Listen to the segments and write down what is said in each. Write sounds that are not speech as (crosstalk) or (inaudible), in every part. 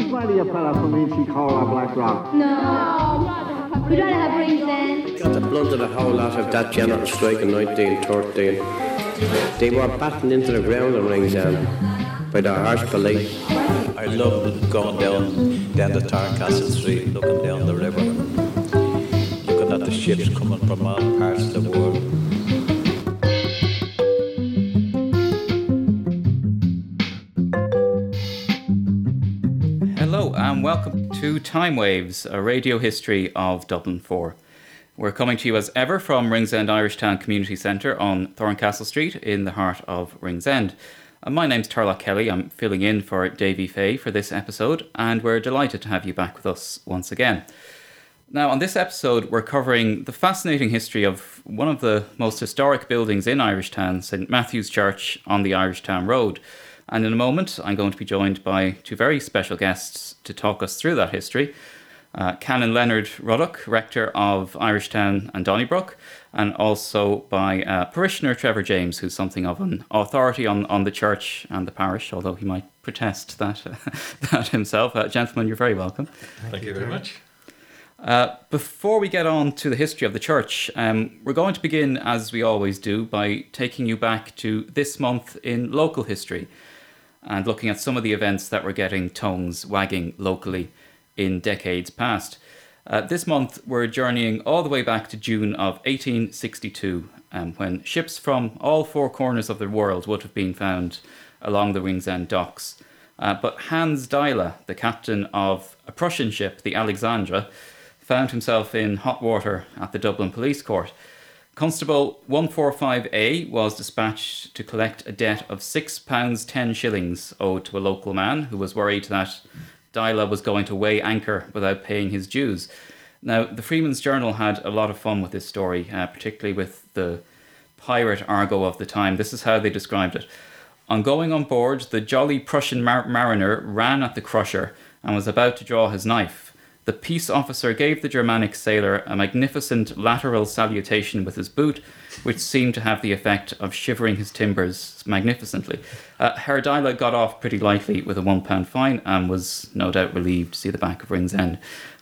Who's finding a fella from Inchicore Black Rock? No. We'd rather have rings then. Got the blunt of the whole lot of that general strike in 1913. They were battened into the ground in Ringsend by the harsh police. I love going down down the Thorncastle Street, looking down the river, looking at the ships coming from all parts of the world. To mm. Time Waves, a radio history of Dublin 4. We're coming to you as ever from Ringsend Irish Town Community Centre on Thorncastle Street in the heart of Ringsend. My name's Turlough Kelly. I'm filling in for Davy Fay for this episode, and we're delighted to have you back with us once again. Now, on this episode, we're covering the fascinating history of one of the most historic buildings in Irish Town, St Matthew's Church on the Irish Town Road. And in a moment, I'm going to be joined by two very special guests to talk us through that history. Uh, Canon Leonard Ruddock, rector of Irish Town and Donnybrook, and also by uh, parishioner Trevor James, who's something of an authority on, on the church and the parish, although he might protest that, (laughs) that himself. Uh, gentlemen, you're very welcome. Thank you very much. Uh, before we get on to the history of the church, um, we're going to begin, as we always do, by taking you back to this month in local history and looking at some of the events that were getting tongues wagging locally in decades past. Uh, this month, we're journeying all the way back to June of 1862, um, when ships from all four corners of the world would have been found along the Ringsend docks. Uh, but Hans Deila, the captain of a Prussian ship, the Alexandra, found himself in hot water at the Dublin Police Court. Constable 145A was dispatched to collect a debt of £6 10 shillings owed to a local man who was worried that Deila was going to weigh anchor without paying his dues. Now, the Freeman's Journal had a lot of fun with this story, uh, particularly with the pirate argot of the time. This is how they described it. On going on board, the jolly Prussian mar- mariner ran at the crusher and was about to draw his knife. The peace officer gave the Germanic sailor a magnificent lateral salutation with his boot, which seemed to have the effect of shivering his timbers magnificently. Uh, Herr Deila got off pretty lightly with a one pound fine and was no doubt relieved to see the back of Ringsend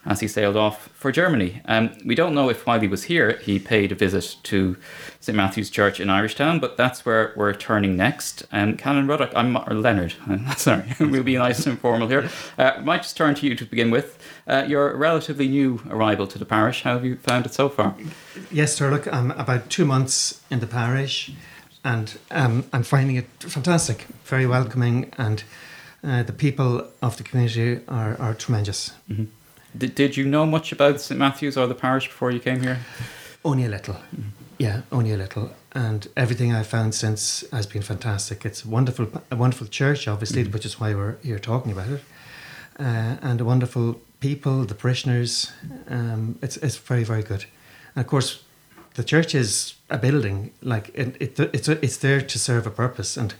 as he sailed off for Germany. Um, we don't know if while he was here he paid a visit to St Matthew's Church in Irishtown, but that's where we're turning next. Um, Canon Ruddock, I'm or Leonard. (laughs) sorry, (laughs) we'll be nice and informal here. Uh, might just turn to you to begin with. Uh, you're a relatively new arrival to the parish. How have you found it so far? Yes, sir. Look, I'm about two months in the parish, and um, I'm finding it fantastic, very welcoming, and uh, the people of the community are, are tremendous. Mm-hmm. Did, did you know much about St Matthew's or the parish before you came here? Only a little. Mm-hmm. Yeah, only a little. And everything I've found since has been fantastic. It's a wonderful, a wonderful church, obviously, mm-hmm. which is why we're here talking about it. Uh, and a wonderful people, the parishioners. Um, it's it's very very good, and of course, the church is a building. Like it, it it's it's there to serve a purpose, and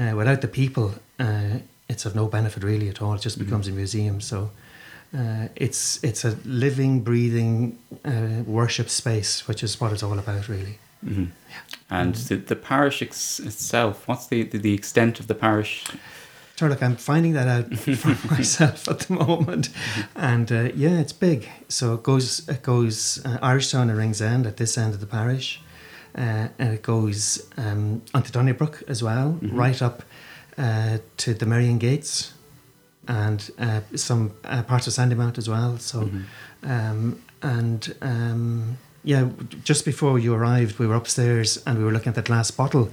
uh, without the people, uh, it's of no benefit really at all. It just mm-hmm. becomes mm-hmm. a museum. So. Uh, it's it's a living, breathing uh, worship space, which is what it's all about, really. Mm-hmm. Yeah. And mm-hmm. the, the parish ex- itself, what's the, the, the extent of the parish? So look, I'm finding that out (laughs) for myself at the moment, and uh, yeah, it's big. So it goes it goes uh, Irishtown and Ringsend at this end of the parish, uh, and it goes um, onto Donnybrook as well, mm-hmm. right up uh, to the Merrion Gates, and uh, some uh, parts of Sandymount as well. So, mm-hmm. um, and um, yeah, just before you arrived, we were upstairs and we were looking at the glass bottle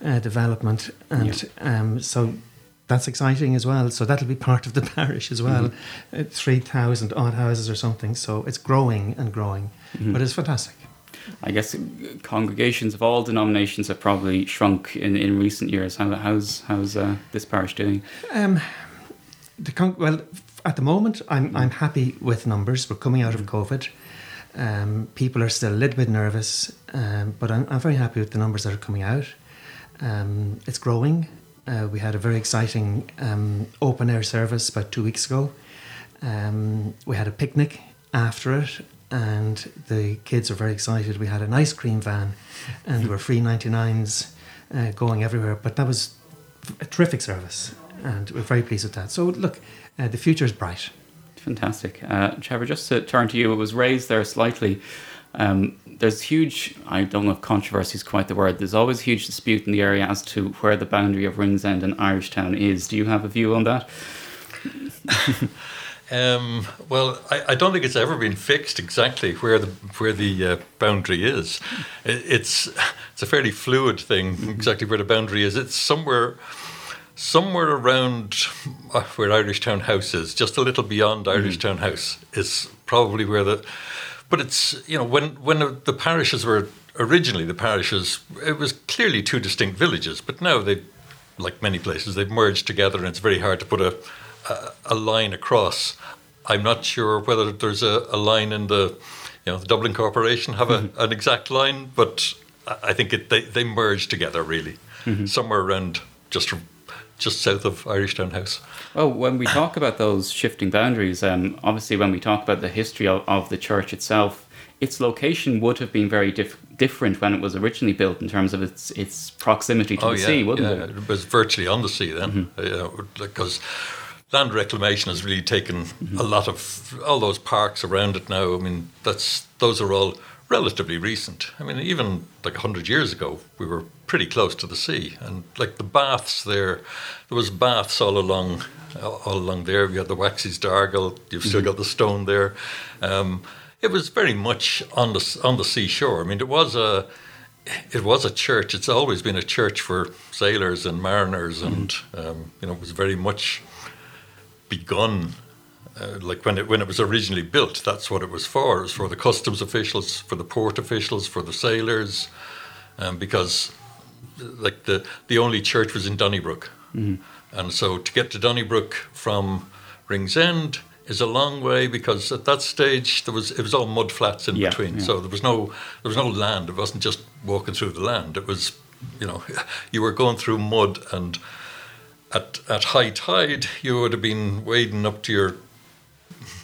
development, and yeah. um, so that's exciting as well. So that'll be part of the (laughs) parish as well. Mm-hmm. Uh, 3,000 odd houses or something. So it's growing and growing, mm-hmm. but it's fantastic. I guess congregations of all denominations have probably shrunk in, in recent years. How, how's how's uh, this parish doing? Um, the con- well, at the moment, I'm mm-hmm. I'm happy with numbers. We're coming out of mm-hmm. COVID. Um, people are still a little bit nervous, um, but I'm, I'm very happy with the numbers that are coming out. Um, it's growing. Uh, we had a very exciting um, open air service about two weeks ago. Um, we had a picnic after it, and the kids were very excited. We had an ice cream van, and there were free 99s uh, going everywhere. But that was a terrific service. and we're very pleased with that. So look, uh, the future is bright. Fantastic. Uh, Trevor, just to turn to you, it was raised there slightly. Um, there's huge, I don't know if controversy is quite the word, there's always huge dispute in the area as to where the boundary of Ringsend and Irish Town is. Do you have a view on that? (laughs) Um, well, I, I, don't think it's ever been fixed exactly where the where the uh, boundary is. It, it's it's a fairly fluid thing exactly where the boundary is. It's somewhere somewhere around where Irish Town House is, just a little beyond mm-hmm. Irishtown House is probably where the. But it's you know when when the parishes were originally the parishes, it was clearly two distinct villages, but now they, like many places, they've merged together, and it's very hard to put a a, a line across. I'm not sure whether there's a, a, line in the, you know, the Dublin Corporation have a, mm-hmm. an exact line, but I think it, they, they merge together really, mm-hmm. somewhere around just just south of Irishtown House. Well, when we talk about those shifting boundaries, um, obviously when we talk about the history of, of the church itself, its location would have been very diff- different when it was originally built in terms of its its proximity to oh, the yeah, sea, wouldn't yeah. it? It was virtually on the sea then, mm-hmm. uh, because land reclamation has really taken mm-hmm. a lot of all those parks around it now. I mean, that's those are all relatively recent. I mean, even like hundred years ago, we were pretty close to the sea, and like the baths there, there was baths all along, all along there. We had the Waxy's Dargle. You've still mm-hmm. got the stone there. Um, it was very much on the on the seashore. I mean, it was a it was a church. It's always been a church for sailors and mariners, and mm-hmm. um, you know, it was very much begun. Uh, like when it when it was originally built, that's what it was for. It was for the customs officials, for the port officials, for the sailors, um, because like the the only church was in Donnybrook, mm-hmm. and so to get to Donnybrook from Ringsend is a long way because at that stage there was it was all mud flats in yeah, between, yeah. so there was no there was no land. It wasn't just walking through the land. It was you know (laughs) you were going through mud and at, at high tide, you would have been wading up to your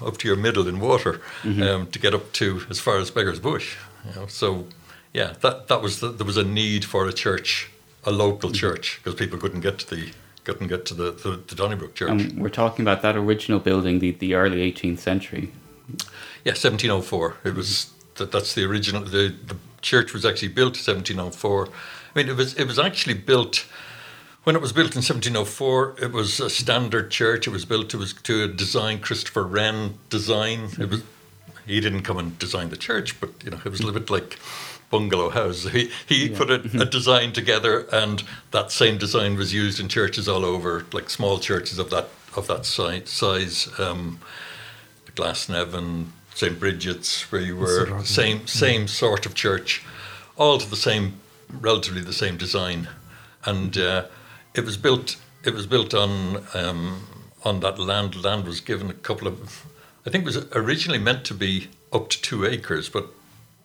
up to your middle in water mm-hmm. um, to get up to as far as Beggar's Bush. You know, so yeah, that that was the, there was a need for a church, a local mm-hmm. church, because people couldn't get to the couldn't get to the, the, the Donnybrook Church. And we're talking about that original building, the, the early 18th century. Yeah, 1704. It was that, that's the original. The, the church was actually built 1704. I mean, it was it was actually built when it was built in 1704, it was a standard church. It was built to, to a design Christopher Wren design. It was he didn't come and design the church, but you know it was a little bit like bungalow house. He he yeah. put a, a, (laughs) design together, and that same design was used in churches all over, like small churches of that of that size. size um, Glasnevin, St Bridget's, where you were same same sort of church, all to the same, relatively the same design, and. Uh, it was built. It was built on um, on that land. Land was given a couple of. I think it was originally meant to be up to two acres, but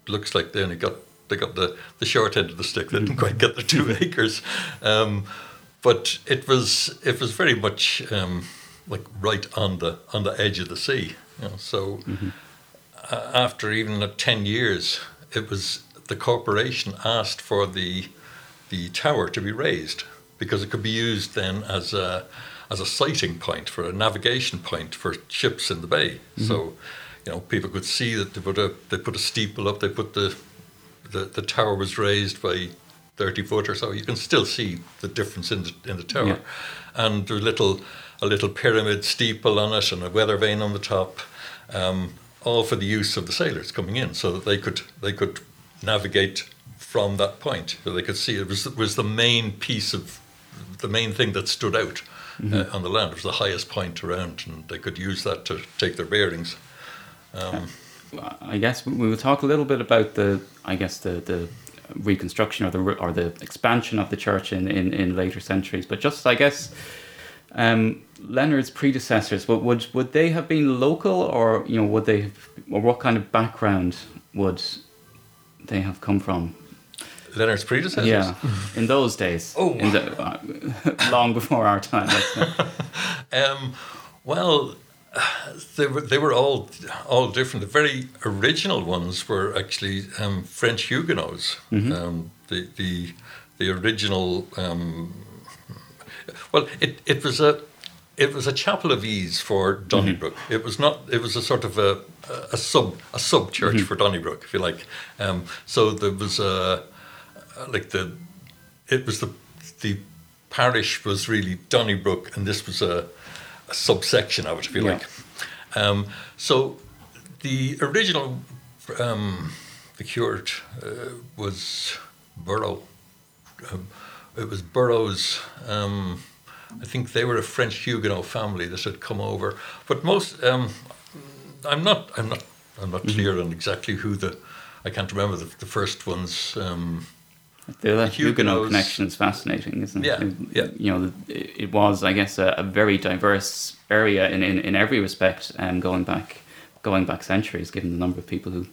looks like they only got they got the, the short end of the stick. They didn't quite get the two (laughs) acres, um, but it was it was very much um, like right on the on the edge of the sea. You know, so mm-hmm. uh, after even ten years, it was the corporation asked for the the tower to be raised because it could be used then as a as a sighting point for a navigation point for ships in the bay. Mm-hmm. So, you know, people could see that they put a they put a steeple up. They put the the, the tower was raised by thirty foot or so. You can still see the difference in the in the tower, yeah. and there's little a little pyramid steeple on it and a weather vane on the top. Um, all for the use of the sailors coming in, so that they could they could navigate from that point. So they could see it was was the main piece of the main thing that stood out mm-hmm. uh, on the land. It was the highest point around, and they could use that to take their bearings. Um, I guess we will talk a little bit about the, I guess the the reconstruction or the or the expansion of the church in, in, in later centuries. But just I guess um, Leonard's predecessors would, would would they have been local or you know would they have, or what kind of background would they have come from? Leonard's predecessors? Yeah, in those days. Oh, the, uh, (laughs) long before our time. (laughs) um, well, they were they were all all different. The very original ones were actually um, French Huguenots. Mm-hmm. Um, the the the original. Um, well, it, it was a it was a chapel of ease for Donnybrook. It was not. It was a sort of a, a sub a sub church for Donnybrook, if you like. Um, so there was a like the it was the the parish was really Donnybrook, and this was a, a subsection of it, if you Yeah. like. Um, so the original um, the curate uh, was Burrow. Um, it was Burrows. Um, I think they were a French Huguenot family that had come over. But most, um, I'm not, I'm not, I'm not clear on exactly who the. I can't remember the, the first ones. The, the Huguenot connection is fascinating, isn't Yeah, it? yeah. You know, it, it was, I guess, a, a very diverse area in, in, in every respect, um, going back going back centuries, given the number of people who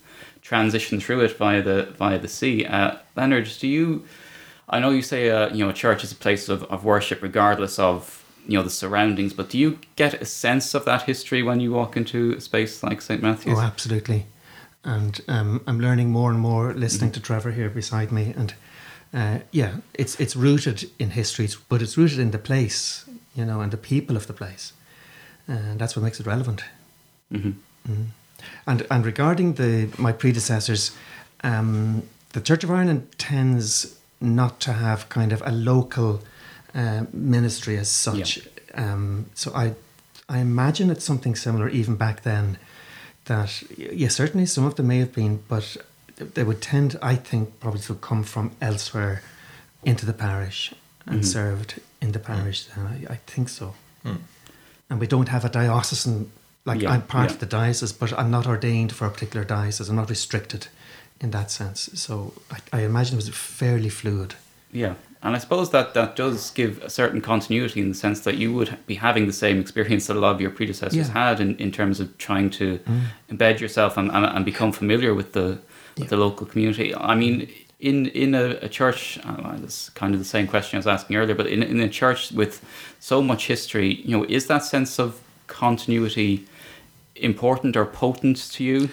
transitioned through it via the via the sea. Uh, Leonard, do you? I know you say uh, you know a church is a place of, of worship, regardless of you know the surroundings. But do you get a sense of that history when you walk into a space like St Matthew's? Oh, absolutely. And um, I'm learning more and more listening to Trevor here beside me. And uh, yeah, it's it's rooted in history, but it's rooted in the place, you know, and the people of the place. And that's what makes it relevant. Mhm. Mm. And and regarding the my predecessors, um, the Church of Ireland tends not to have kind of a local uh, ministry as such. Um, so I I imagine it's something similar even back then. That yes, certainly some of them may have been, but they would tend, I think, probably to come from elsewhere into the parish and mm-hmm. served in the parish. Then I, I think so. Hmm. And we don't have a diocesan like Yeah, I'm part yeah. of the diocese, but I'm not ordained for a particular diocese. I'm not restricted in that sense. So I, I imagine it was fairly fluid. Yeah, and I suppose that that does give a certain continuity in the sense that you would be having the same experience that a lot of your predecessors Yeah. had in, in terms of trying to mm. embed yourself and, and, and become familiar with the with the local community. I mean, in in a, a church, uh, that's kind of the same question I was asking earlier, but in in a church with so much history, you know, is that sense of continuity important or potent to you?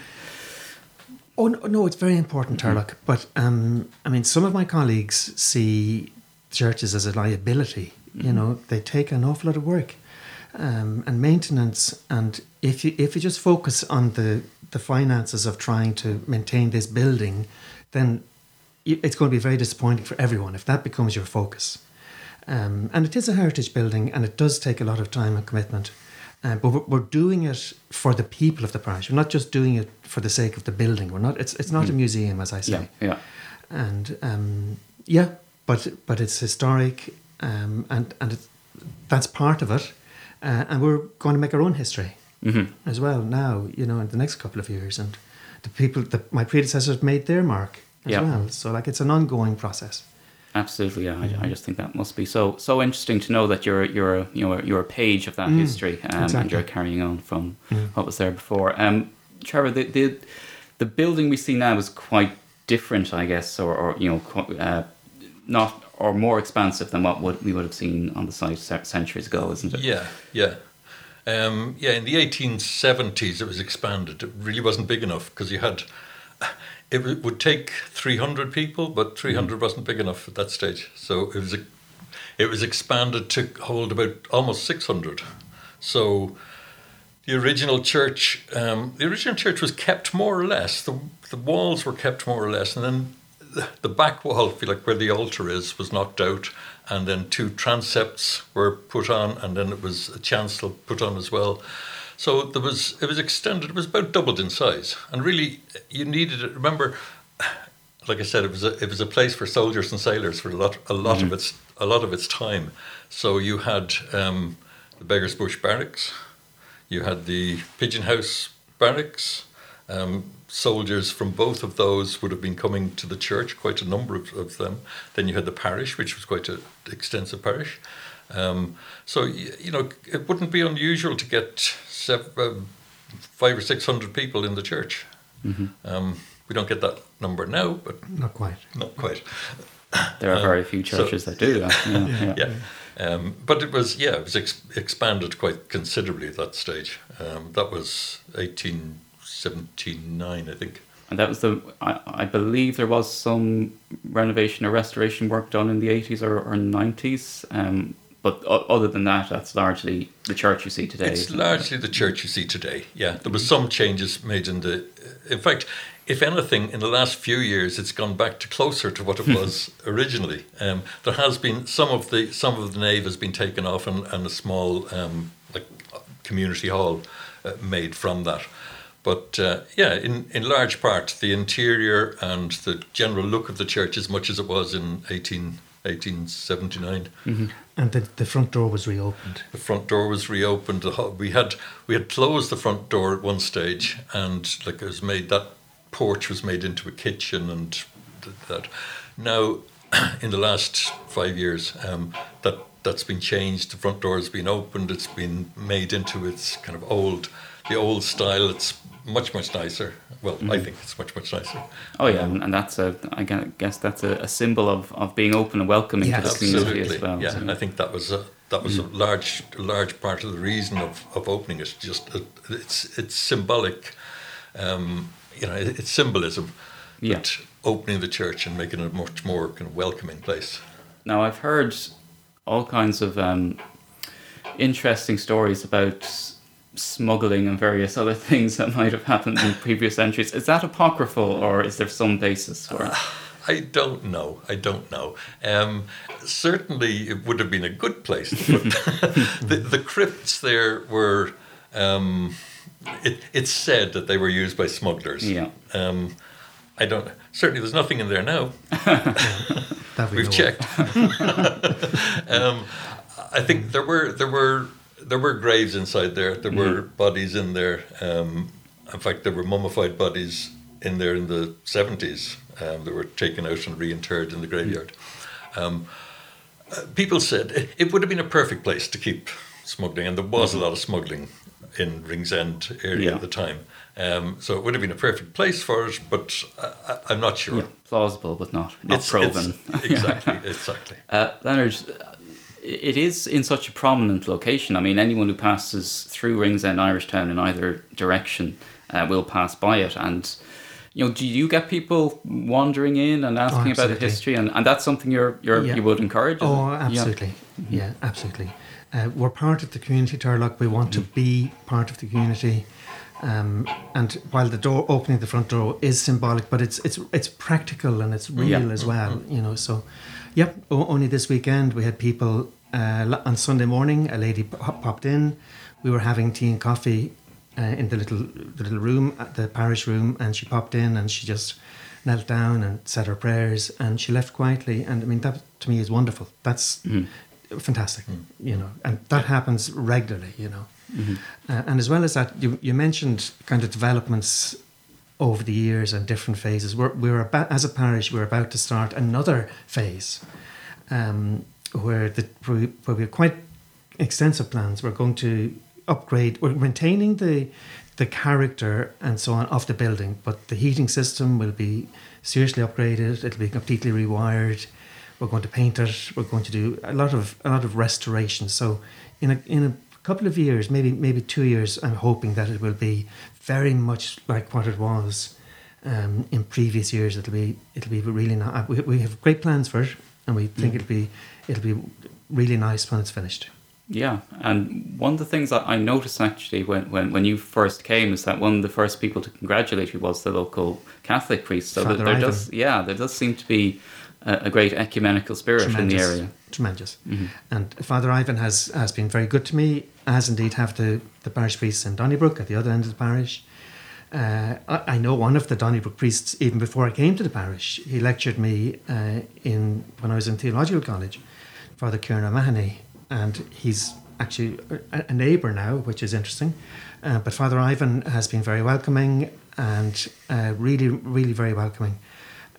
Oh no, no it's very important, Turlough. But um, I mean, some of my colleagues see churches as a liability. You know, they take an awful lot of work um, and maintenance. And if you if you just focus on the the finances of trying to maintain this building, then it's going to be very disappointing for everyone if that becomes your focus. Um, and it is a heritage building, and it does take a lot of time and commitment. Uh, but we're, we're doing it for the people of the parish. We're not just doing it for the sake of the building. We're not. It's it's not a museum, as I say. Yeah, yeah. And um, yeah, but but it's historic, um, and and it's, that's part of it. Uh, and we're going to make our own history hmm as well now. You know, in the next couple of years, and the people that my predecessors made their mark as Yeah. well. So like it's an ongoing process. Absolutely, yeah. I, I just think that must be so so interesting to know that you're you're a, you know you're a page of that history, um, and you're carrying on from what was there before. Um, Trevor, the, the the building we see now is quite different, I guess, or, or you know, qu- uh, not or more expansive than what would, we would have seen on the site centuries ago, isn't it? Yeah, yeah. Um, yeah, in the 1870s it was expanded. It really wasn't big enough because you had, it would take 300 people, but 300 wasn't big enough at that stage. So it was, a, it was expanded to hold about almost 600. So the original church, um, the original church was kept more or less. The, the walls were kept more or less, and then the, back wall, if you like, where the altar is, was knocked out, and then two transepts were put on, and then it was a chancel put on as well. So there was it was extended. It was about doubled in size, and really you needed it. Remember, like I said, it was a it was a place for soldiers and sailors for a lot a lot of its a lot of its time. So you had um, the Beggars Bush Barracks, you had the Pigeon House Barracks. Um, soldiers from both of those would have been coming to the church, quite a number of, of them. Then you had the parish, which was quite an extensive parish. Um, so you know, it wouldn't be unusual to get sev- um, five or six hundred people in the church. Um, we don't get that number now, but Not quite. not quite. There are very few so- churches that do that. (laughs) Yeah, yeah. Yeah. Um, but it was, yeah, it was ex- expanded quite considerably at that stage. Um, that was 1879, I think. And that was the, I, I believe there was some renovation or restoration work done in the 80s or, or 90s. Um, but o- other than that, that's largely the church you see today. It's isn't it? largely the church you see today. Yeah, there was some changes made in the. In fact, if anything, in the last few years, it's gone back to closer to what it (laughs) was originally. Um, there has been some of the some of the nave has been taken off, and, and a small um, like community hall uh, made from that. But uh, yeah, in, in large part, the interior and the general look of the church, as much as it was in 18, 1879. And the, the front door was reopened. The front door was reopened. We had we had closed the front door at one stage, and like it was made that porch was made into a kitchen and th- that. Now, (clears throat) in the last five years, um, that that's been changed. The front door has been opened. It's been made into its kind of old, the old style. It's much much nicer. Well, I think it's much much nicer. Oh yeah, and, and that's a I guess that's a, a symbol of, of being open and welcoming to the community Absolutely, as well. yeah. so- And I think that was a that was a large a large part of the reason of, of opening it. Just that it's it's symbolic, um, you know, it- it's symbolism. Yeah. That opening the church and making it a much more kind of welcoming place. Now I've heard all kinds of um, interesting stories about smuggling and various other (laughs) things that might have happened in previous centuries. Is that apocryphal, or is there some basis for it? I don't know. I don't know. Um, certainly, it would have been a good place to put (laughs) the, the crypts. There were. Um, it, it's said that they were used by smugglers. Yeah. Um, I don't. Certainly, there's nothing in there now. (laughs) We We've checked. um, I think there were there were there were graves inside there. There were bodies in there. Um, in fact, there were mummified bodies in there in the seventies. Um, they were taken out and reinterred in the graveyard. Um, uh, people said it, it would have been a perfect place to keep smuggling, and there was a lot of smuggling in Ringsend area Yeah. at the time. Um, so it would have been a perfect place for it, but I, I'm not sure. Yeah, plausible, but not not It's- proven. it's- (laughs) exactly, exactly. Uh, Leonard, it is in such a prominent location. I mean, anyone who passes through Ringsend Irish Town in either direction uh, will pass by it. And, you know, do you get people wandering in and asking about the history? And, and that's something you're, you're Yeah. you would encourage? Oh, it? Yeah. absolutely. Yeah, absolutely. Uh, we're part of the community, Turlough. We want to be part of the community. Um, and while the door opening the front door is symbolic, but it's it's it's practical and it's real Yeah. as well. You know, so yep. O- only this weekend we had people uh, on Sunday morning. A lady po- popped in. We were having tea and coffee uh, in the little the little room, at the parish room, and she popped in and she just knelt down and said her prayers and she left quietly. And I mean that to me is wonderful. That's fantastic, you know, and that happens regularly, you know. Uh, and as well as that, you, you mentioned kind of developments over the years and different phases. We're, we're about, as a parish, we're about to start another phase um, where, the, where we have quite extensive plans. We're going to upgrade, we're maintaining the, the character and so on of the building, but the heating system will be seriously upgraded, it'll be completely rewired. We're going to paint it. We're going to do a lot of a lot of restoration. So, in a in a couple of years, maybe maybe two years, I'm hoping that it will be very much like what it was um, in previous years. It'll be it'll be really nice. We, we have great plans for it, and we think it'll be it'll be really nice when it's finished. Yeah, and one of the things that I noticed actually when, when, when you first came is that one of the first people to congratulate you was the local Catholic priest. So Father there, Ivan. does, yeah, there does seem to be a, a great ecumenical spirit in the area. Mm-hmm. Tremendous. And Father Ivan has, has been very good to me, as indeed have the, the parish priests in Donnybrook at the other end of the parish. Uh, I, I know one of the Donnybrook priests even before I came to the parish. He lectured me uh, in when I was in theological college, Father Kieran O'Mahony, and he's actually a, a neighbour now, which is interesting. Uh, but Father Ivan has been very welcoming and uh, really, really very welcoming.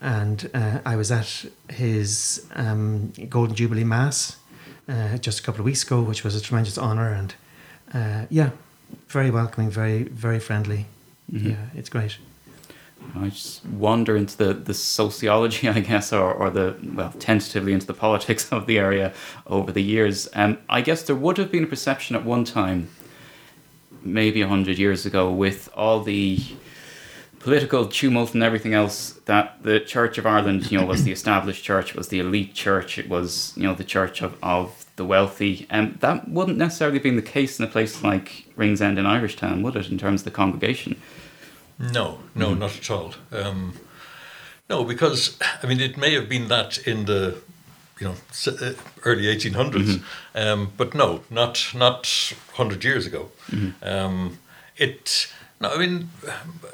And uh, I was at his um, Golden Jubilee Mass uh, just a couple of weeks ago, which was a tremendous honour. And uh, yeah, very welcoming, very, very friendly. Yeah, it's great. I just wander into the, the sociology, (laughs) I guess, or, or the, well, tentatively into the politics of the area over the years. Um, I guess there would have been a perception at one time, maybe 100 years ago, with all the political tumult and everything else, that the Church of Ireland, you know, was the (coughs) established church, was the elite church, it was, you know, the church of, of the wealthy. And um, that wouldn't necessarily be the case in a place like Ringsend in Irish Town, would it, in terms of the congregation? No, no, mm-hmm. not at all. Um, no, because I mean, it may have been that in the you know uh, early 1800s, mm-hmm. um, but no, not not hundred years ago. Mm-hmm. Um, it no, I mean,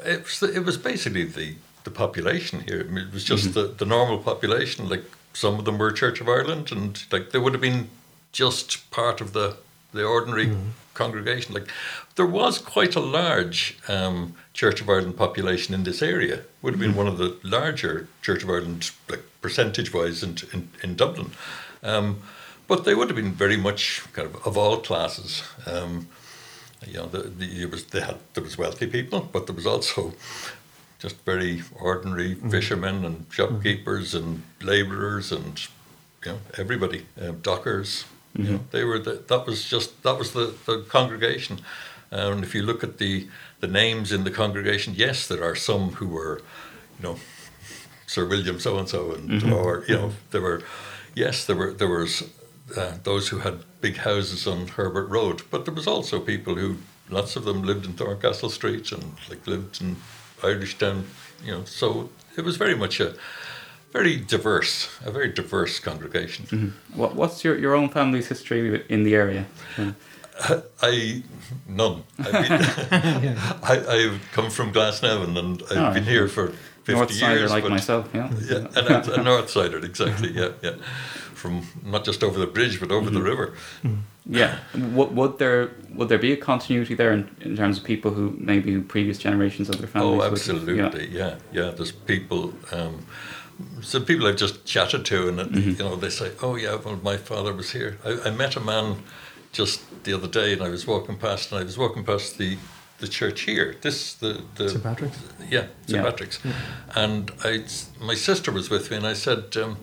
it was it was basically the the population here. I mean, it was just mm-hmm. the the normal population. Like some of them were Church of Ireland, and like they would have been just part of the the ordinary mm-hmm. congregation. Like there was quite a large um, Church of Ireland population in this area. Would have been mm-hmm. one of the larger Church of Ireland, like percentage wise, in, in, in Dublin. Um, but they would have been very much kind of of all classes. Um, you know, the, the, was, they had, there was wealthy people, but there was also just very ordinary mm-hmm. fishermen and shopkeepers mm-hmm. and labourers and you know everybody, uh, dockers. Mm-hmm. You know, they were the, that was just that was the, the congregation. And if you look at the the names in the congregation, yes, there are some who were, you know, Sir William so and so, and or you know, there were, yes, there were there was uh, those who had big houses on Herbert Road, but there was also people who, lots of them lived in Thorncastle Street and like lived in Irish Town, you know. So it was very much a very diverse, a very diverse congregation. Mm-hmm. What, what's your, your own family's history in the area? I none. I mean, (laughs) I, I've come from Glasnevin and I've oh, been here for fifty North years. like myself, yeah. Yeah, and a, a North Sider, exactly. Yeah, yeah. From not just over the bridge, but over mm-hmm. the river. Mm-hmm. Yeah. Would, would there would there be a continuity there in, in terms of people who maybe previous generations of their families? Oh, absolutely. Would, yeah. yeah, yeah. There's people. Um, some people I've just chatted to, and mm-hmm. you know, they say, "Oh yeah, well, my father was here." I, I met a man just the other day, and I was walking past, and I was walking past the the church here. This the the St Patrick's. Yeah, St yeah. Patrick's. Yeah. And I, my sister was with me, and I said, um,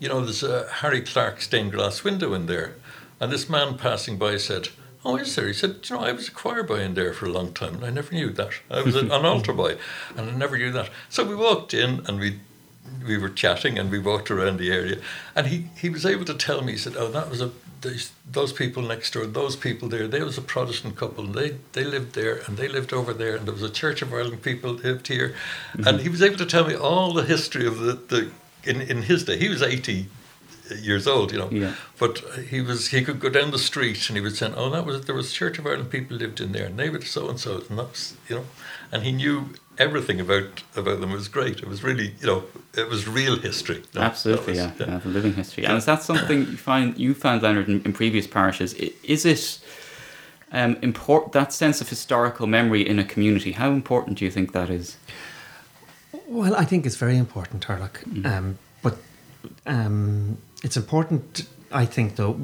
you know, there's a Harry Clarke stained glass window in there, and this man passing by said. Oh, is there? He said, you know, I was a choir boy in there for a long time, and I never knew that. I was an (laughs) altar boy, and I never knew that. So we walked in, and we we were chatting and we walked around the area and he, he was able to tell me he said oh that was a those people next door those people there there was a protestant couple and they they lived there and they lived over there and there was a church of ireland people lived here mm-hmm. and he was able to tell me all the history of the, the in, in his day he was 80 years old, you know. Yeah. But he was he could go down the street and he would say, "Oh, that was there was Church of Ireland people lived in there, and they were so and so, and that's you know," and he knew everything about about them. It was great. It was really you know it was real history. No, Absolutely, was, yeah, yeah. yeah, the living history. And is that something you find you found Leonard in, in previous parishes? Is it? Um, import that sense of historical memory in a community. How important do you think that is? Well, I think it's very important, Turlough. Mm. Um, but um, it's important, I think, though.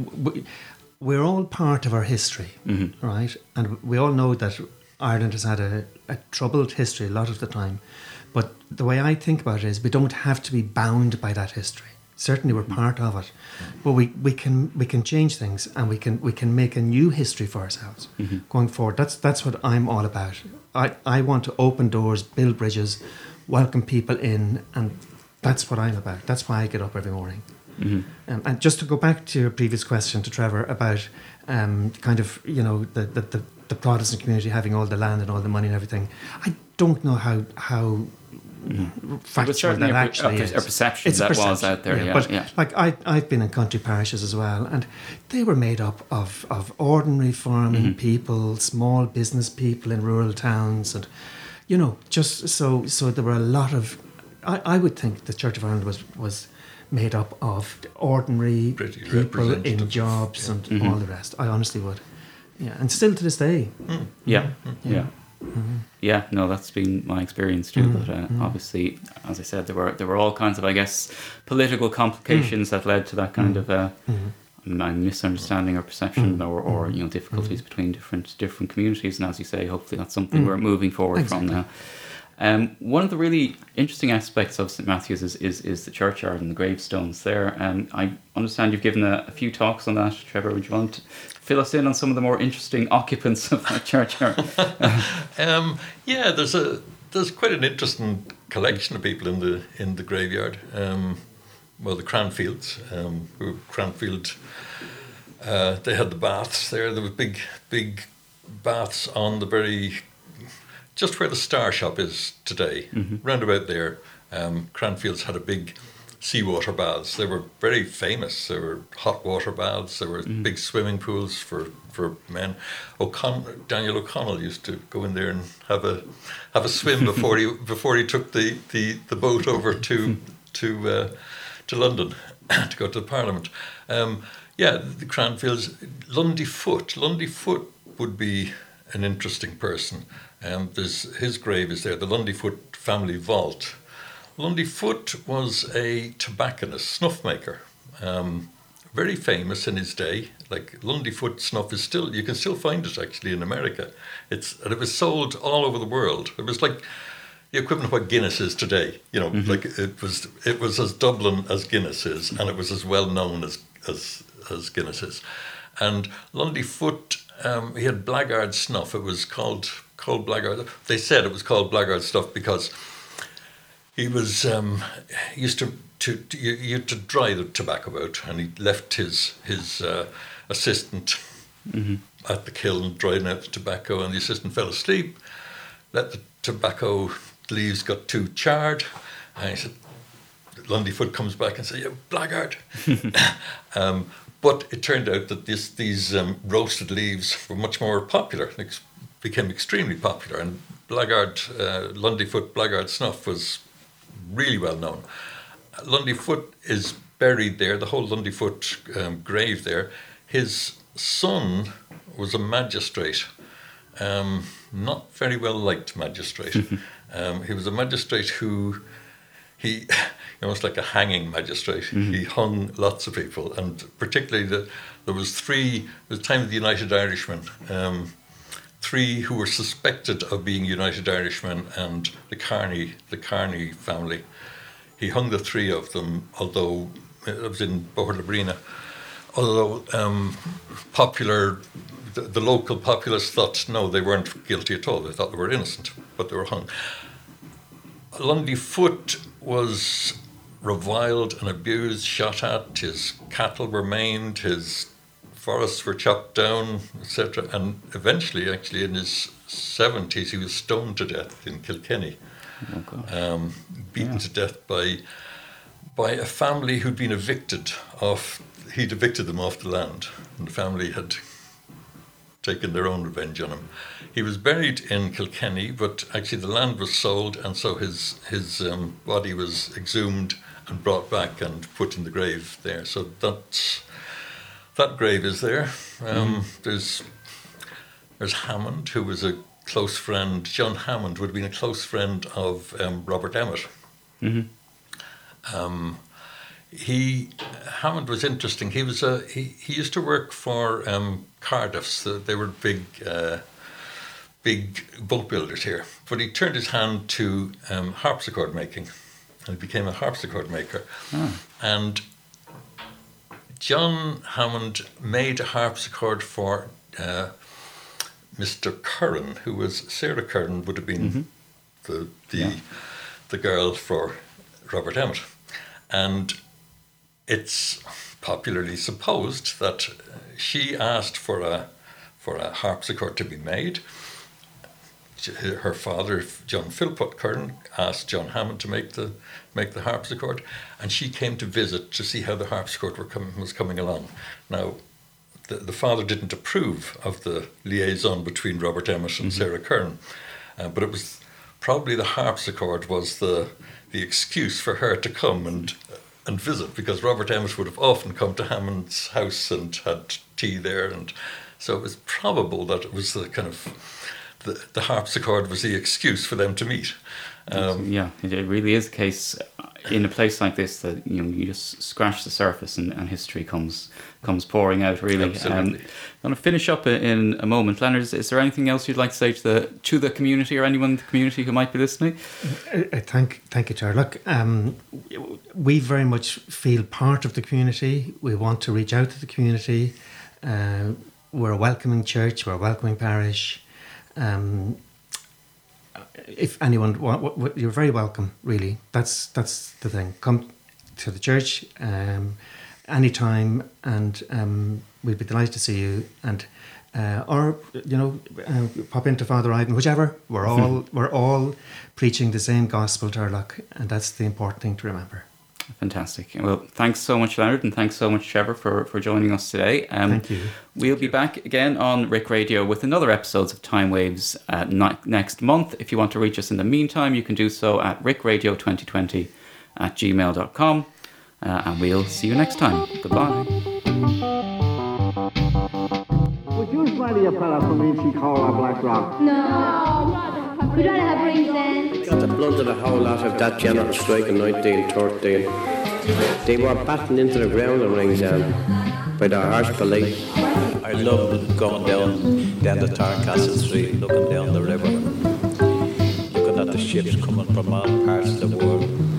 we're all part of our history, mm-hmm. right? And we all know that Ireland has had a, a troubled history a lot of the time. But the way I think about it is we don't have to be bound by that history. Certainly we're mm-hmm. part of it. But we, we can we can change things and we can we can make a new history for ourselves mm-hmm. going forward. That's that's what I'm all about. I, I want to open doors, build bridges, welcome people in and that's what I'm about. That's why I get up every morning. Mm-hmm. Um, and just to go back to your previous question to Trevor about um, kind of you know the, the, the, the, Protestant community having all the land and all the money and everything, I don't know how how mm-hmm. factual that actually a, is. A perception it's that a perception, was out there, yeah. yeah but yeah. like I I've been in country parishes as well, and they were made up of of ordinary farming mm-hmm. people, small business people in rural towns, and you know just so so there were a lot of I, I would think the Church of Ireland was was made up of ordinary Pretty people in jobs yeah. and mm-hmm. all the rest. I honestly would. Yeah, and still to this day. Mm. Yeah, mm-hmm. yeah. Mm-hmm. Yeah, no, that's been my experience too. Mm-hmm. But uh, mm-hmm. obviously, as I said, there were there were all kinds of, I guess, political complications mm. that led to that kind of uh, misunderstanding or perception, or, or you know, difficulties between different different communities. And as you say, hopefully, that's something we're moving forward exactly. from now. Um, one of the really interesting aspects of St Matthew's is, is, is the churchyard and the gravestones there. Um, I understand you've given a, a, few talks on that. Trevor, would you want to fill us in on some of the more interesting (laughs) occupants of that churchyard? (laughs) um, yeah, there's a there's quite an interesting collection of people in the in the graveyard. Um, well, the Cranfields, um, who Cranfield. Uh, they had the baths there. There were big, big baths on the very, just where the Star Shop is today, round about there. Um, Cranfields had a big seawater baths. They were very famous. There were hot water baths. There were big swimming pools for, for men. O'Con- Daniel O'Connell used to go in there and have a have a swim (laughs) before he before he took the, the, the boat over to (laughs) to uh, to London (clears throat) to go to the Parliament. Um, yeah, the Cranfields, Lundy Foot. Lundy Foot would be an interesting person. Um, his grave is there, the Lundy Foot family vault. Lundy Foot was a tobacconist, snuff maker. Um, very famous in his day. Like Lundy Foot snuff is still you can still find it actually in America. It's and it was sold all over the world. It was like the equivalent of what Guinness is today. You know, like it was it was as Dublin as Guinness is, and it was as well known as as as Guinness is. And Lundy Foot, um, he had Blackguard snuff. It was called called Blackguard. They said it was called Blackguard stuff because he was um, used to to, to you, you to dry the tobacco out, and he left his his uh, assistant at the kiln drying out the tobacco, and the assistant fell asleep. Let the tobacco leaves got too charred, and he said, Lundyfoot comes back and says, "You blackguard." (laughs) um, but it turned out that this, these um, roasted leaves were much more popular. Ex- became extremely popular, and blackguard uh, Lundyfoot blackguard snuff was really well known. Lundyfoot is buried there. The whole Lundyfoot um, grave there. His son was a magistrate, um, not very well liked magistrate. (laughs) um, he was a magistrate who he (laughs) almost like a hanging magistrate. He hung lots of people, and particularly the, there was three. At the time of the United Irishmen, um, three who were suspected of being United Irishmen, and the Carney, the Carney family. He hung the three of them, although it was in Bohernabreena. Although um, popular, the, the local populace thought no, they weren't guilty at all. They thought they were innocent, but they were hung. Lundy Foot was reviled and abused, shot at. His cattle were maimed. His forests were chopped down, etc. And eventually, actually, in his seventies, he was stoned to death in Kilkenny, Oh, um, beaten to death by by a family who'd been evicted off. He'd evicted them off the land, and the family had taken their own revenge on him. He was buried in Kilkenny, but actually the land was sold, and so his his um, body was exhumed and brought back and put in the grave there. So that's that grave is there. Um, There's there's Hammond, who was a close friend. John Hammond would have been a close friend of um, Robert Emmet. Um, he Hammond was interesting. He was a he, he used to work for um, Cardiff's. So they were big uh, big boat builders here. But he turned his hand to um, harpsichord making, and he became a harpsichord maker. And John Hammond made a harpsichord for uh, Mr. Curran, who was Sarah Curran would have been the the Yeah. the girl for Robert Emmet, and it's popularly supposed that she asked for a for a harpsichord to be made. Her father, John Philpott Curran, asked John Hammond to make the make the harpsichord, and she came to visit to see how the harpsichord were com- was coming along. Now, the, the father didn't approve of the liaison between Robert Emmet and Sarah Curran, uh, but it was probably the harpsichord was the the excuse for her to come and and visit because Robert Emmet would have often come to Hammond's house and had tea there, and so it was probable that it was the kind of the, the harpsichord was the excuse for them to meet. Um, yeah, it, it really is a case uh, in a place like this that you know you just scratch the surface and, and history comes comes pouring out. Really, Absolutely. I'm going to finish up in a moment. Leonard, is, is there anything else you'd like to say to the to the community or anyone in the community who might be listening? Uh, thank, thank you, Chair. Look, um, we very much feel part of the community. We want to reach out to the community. Uh, we're a welcoming church. We're a welcoming parish. Um, if anyone want, wa- wa- you're very welcome. Really, that's that's the thing. Come to the church um, anytime, and um, we'd be delighted to see you. And uh, or you know, uh, pop into Father Ivan, whichever. We're all (laughs) we're all preaching the same gospel, Turlough, and that's the important thing to remember. Fantastic. Well, thanks so much, Leonard, and thanks so much, Trevor, for, for joining us today. Um, Thank you. We'll be back again on Rick Radio with another episodes of Time Waves uh, ni- next month. If you want to reach us in the meantime, you can do so at rickradio2020 at gmail.com. Uh, and we'll see you next time. Goodbye. Would you find a fella from Inchicore Black Rock? No. We'd rather have ringsend. Got the blood of the whole lot of that general strike in 1913. They were battened into the ground in Ringsend by the harsh police. I loved going down down the Thorncastle Street, looking down the river, looking at the ships coming from all parts of the world.